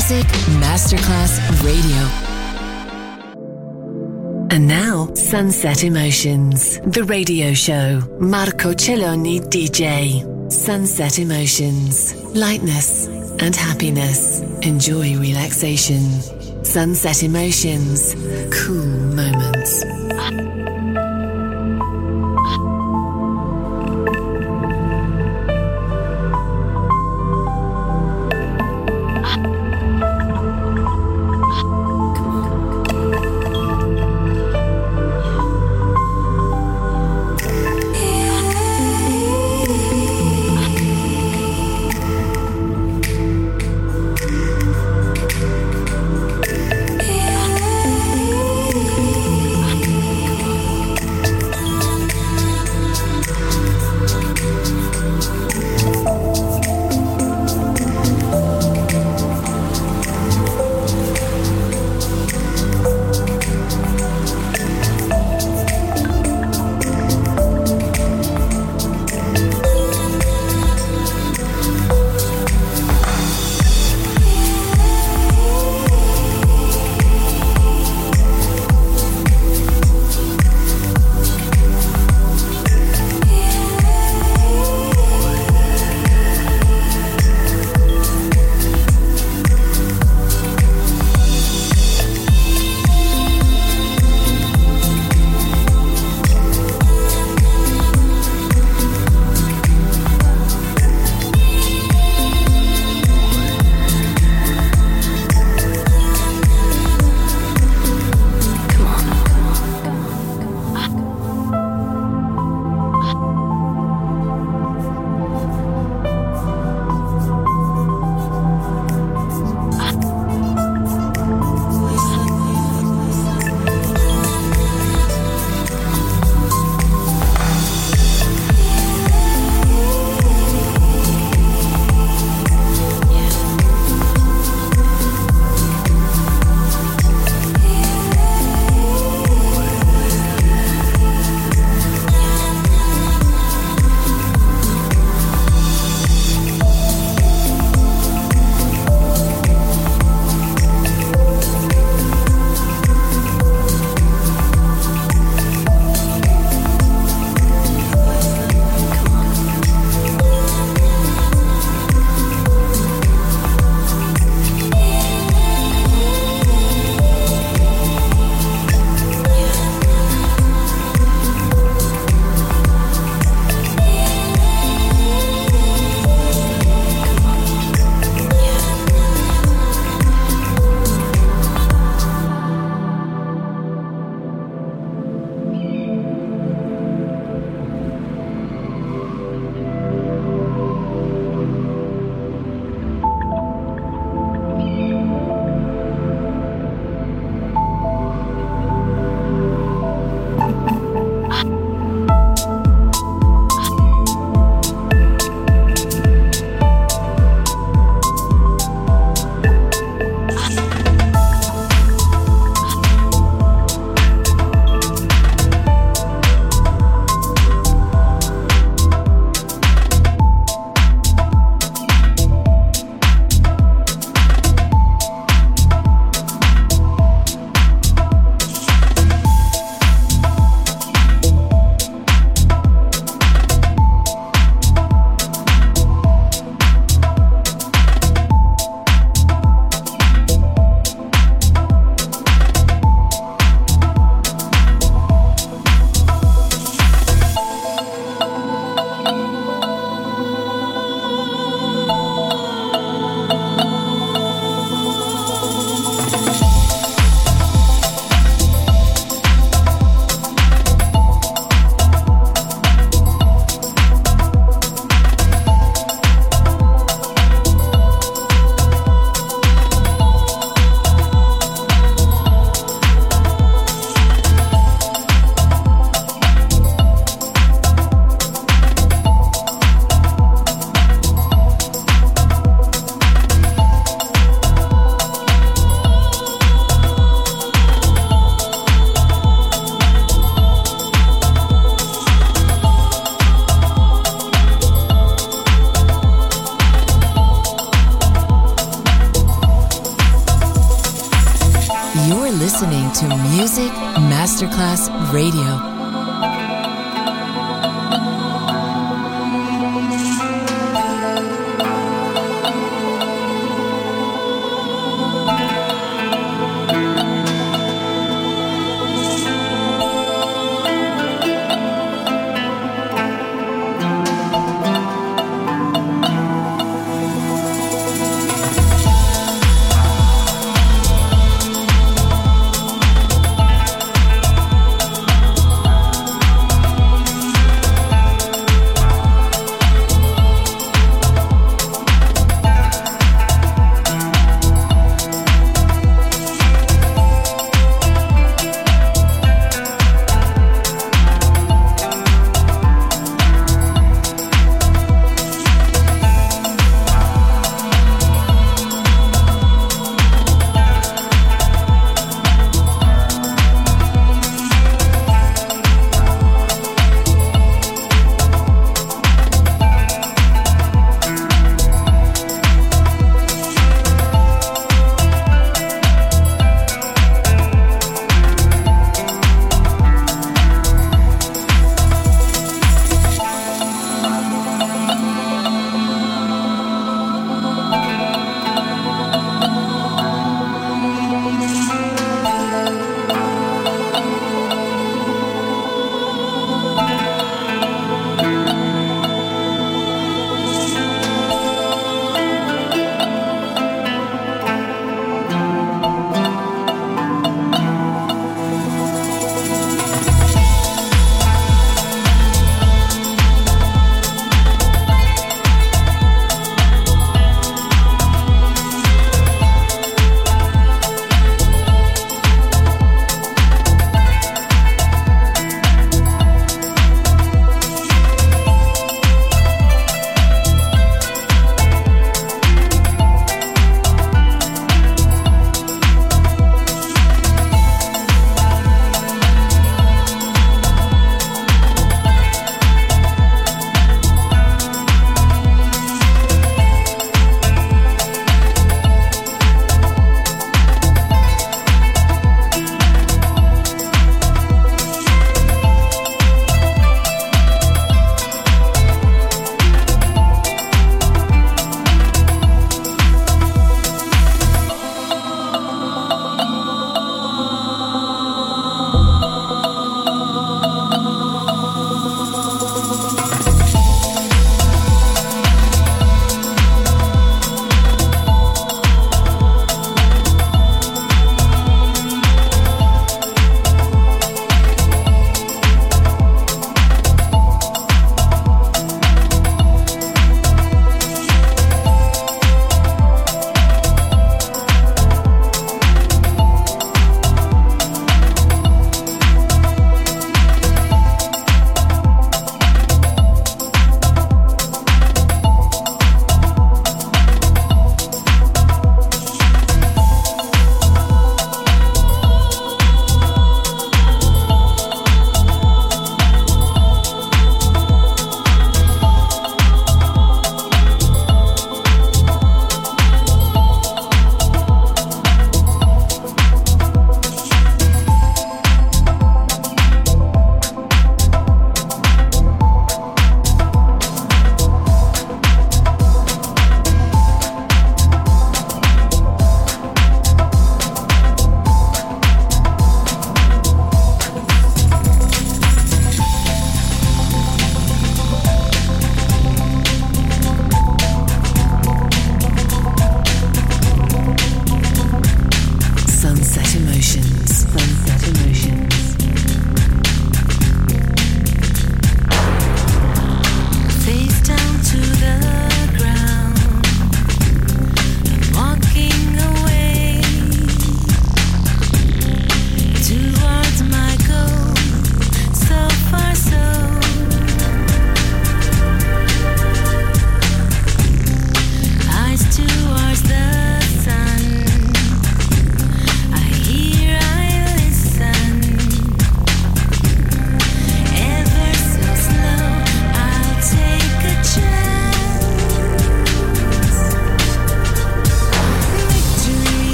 Music Masterclass Radio. And now, Sunset Emotions, the radio show. Marco Celloni DJ. Sunset Emotions, lightness and happiness. Enjoy relaxation. Sunset Emotions, cool moments.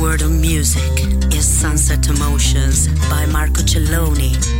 World of Music is Sunset Emotions by Marco Celloni.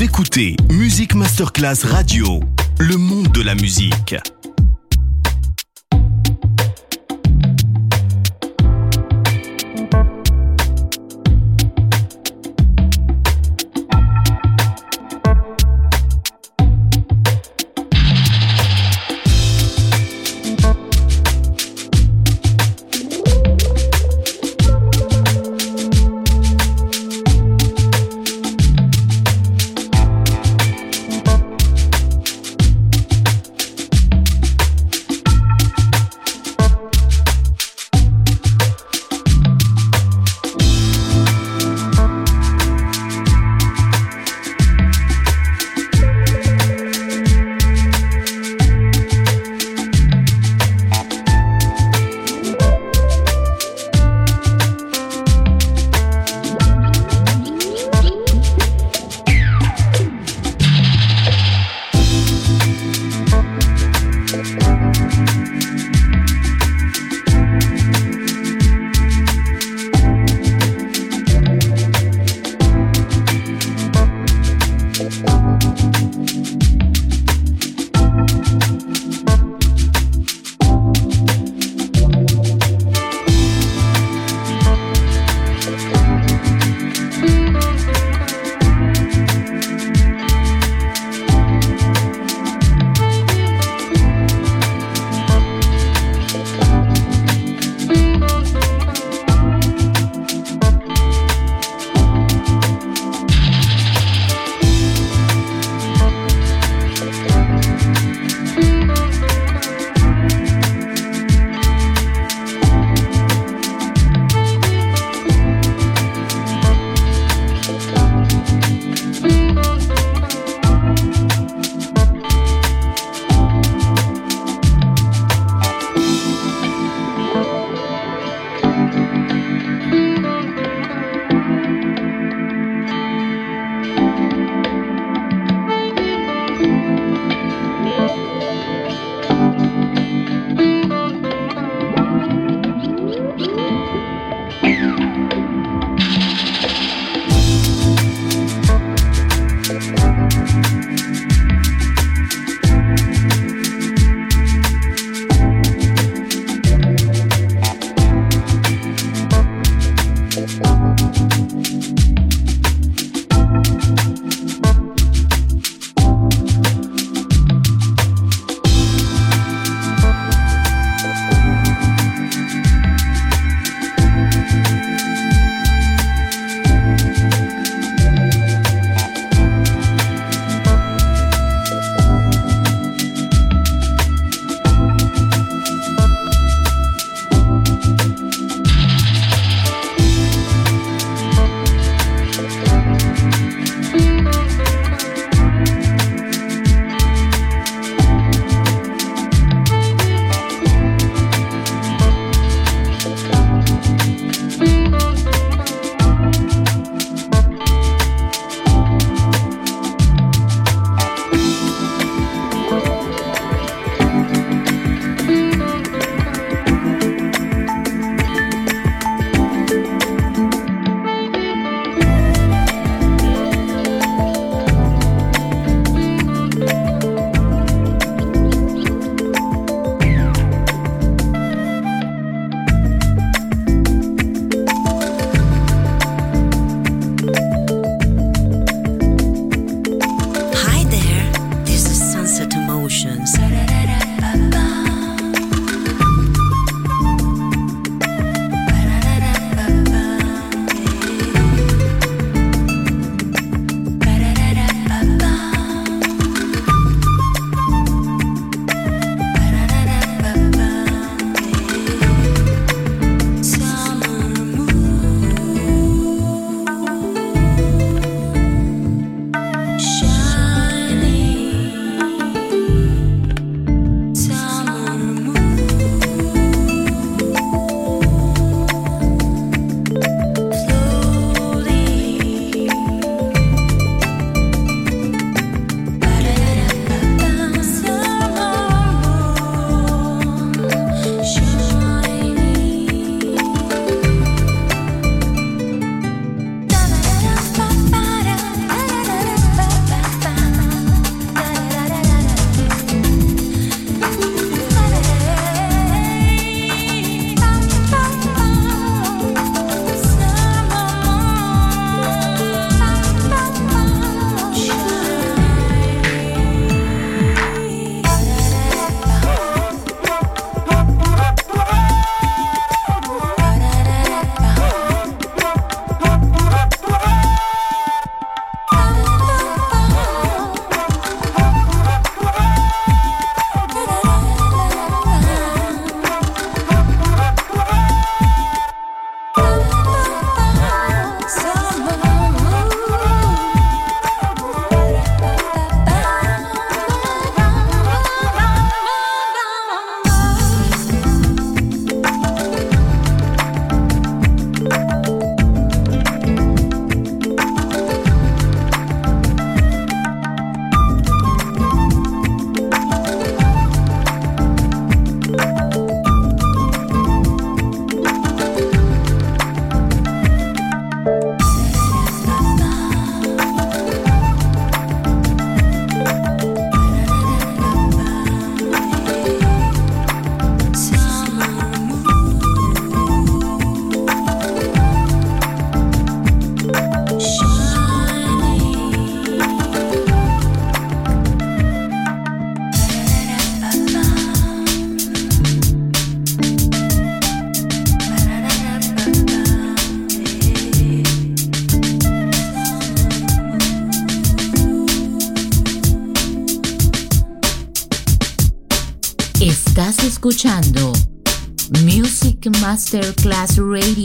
Écoutez Music Masterclass Radio, le monde de la musique. Masterclass Radio,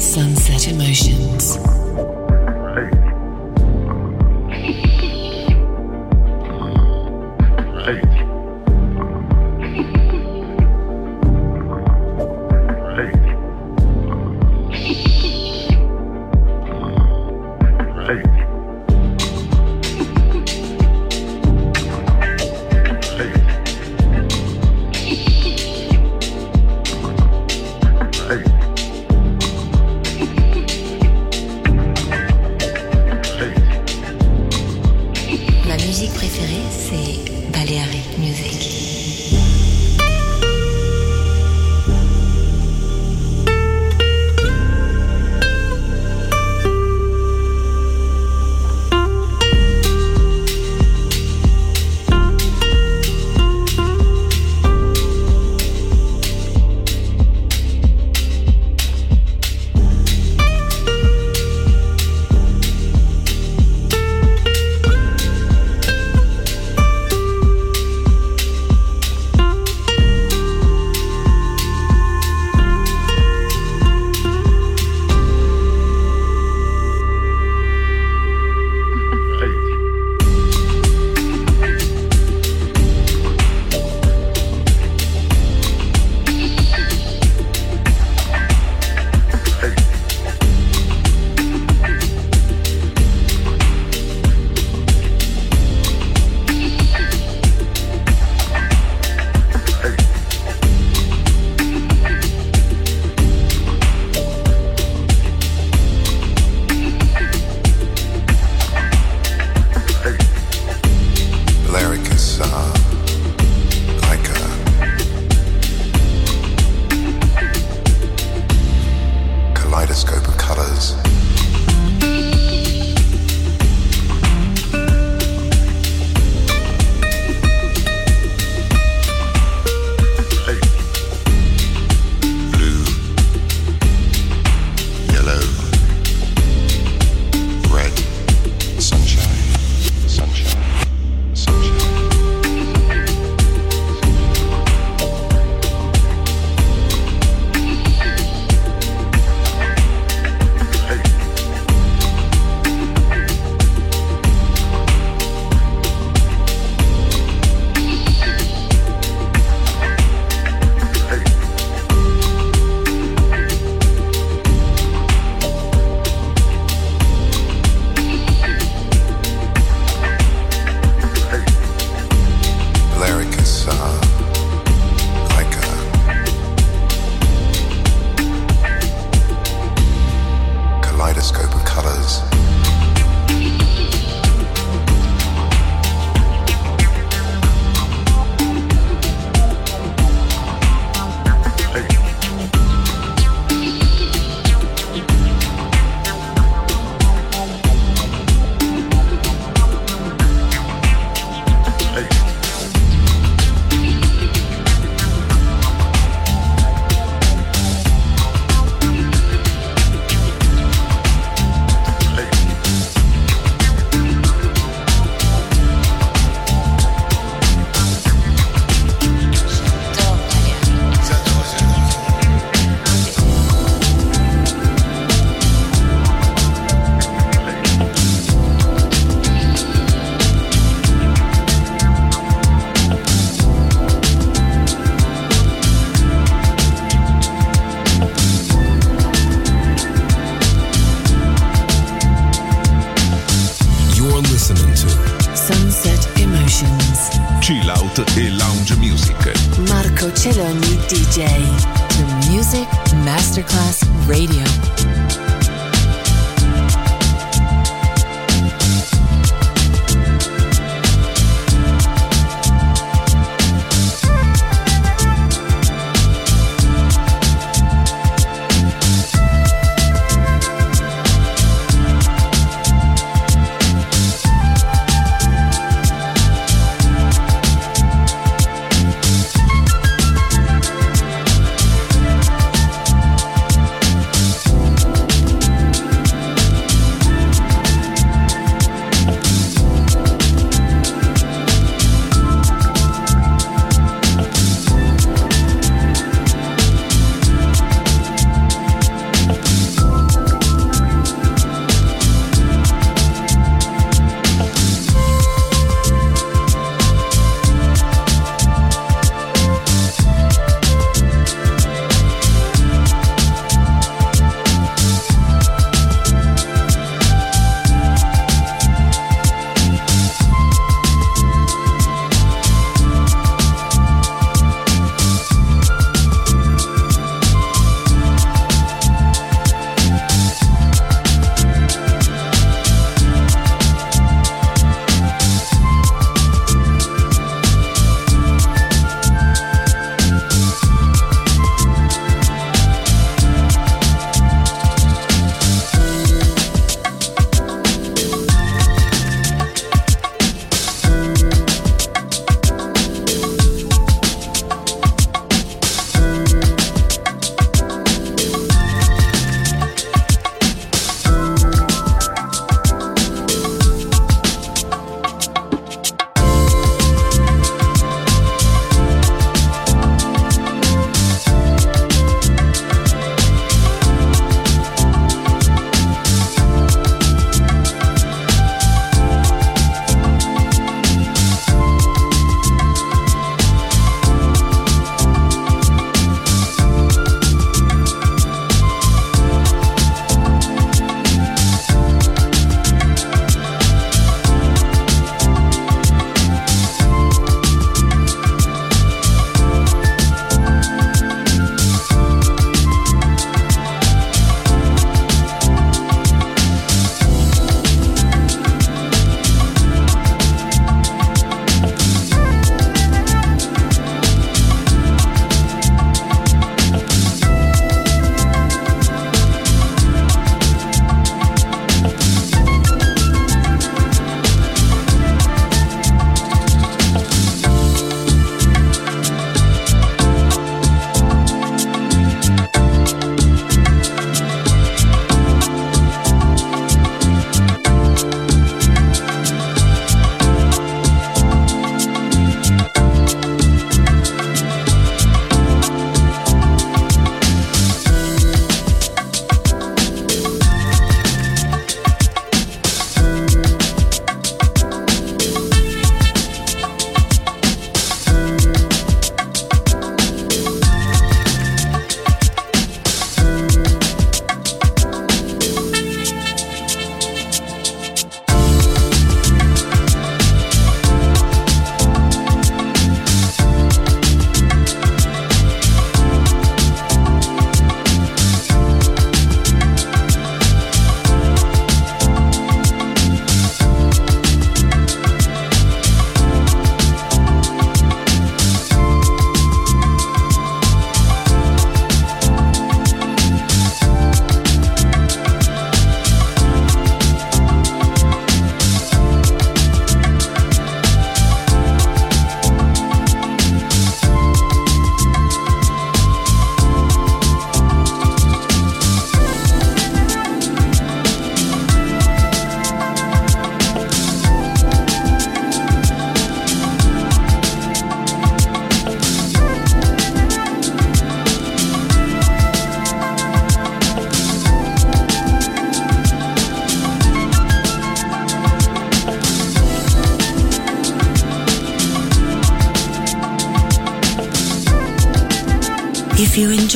Sunset Emotions.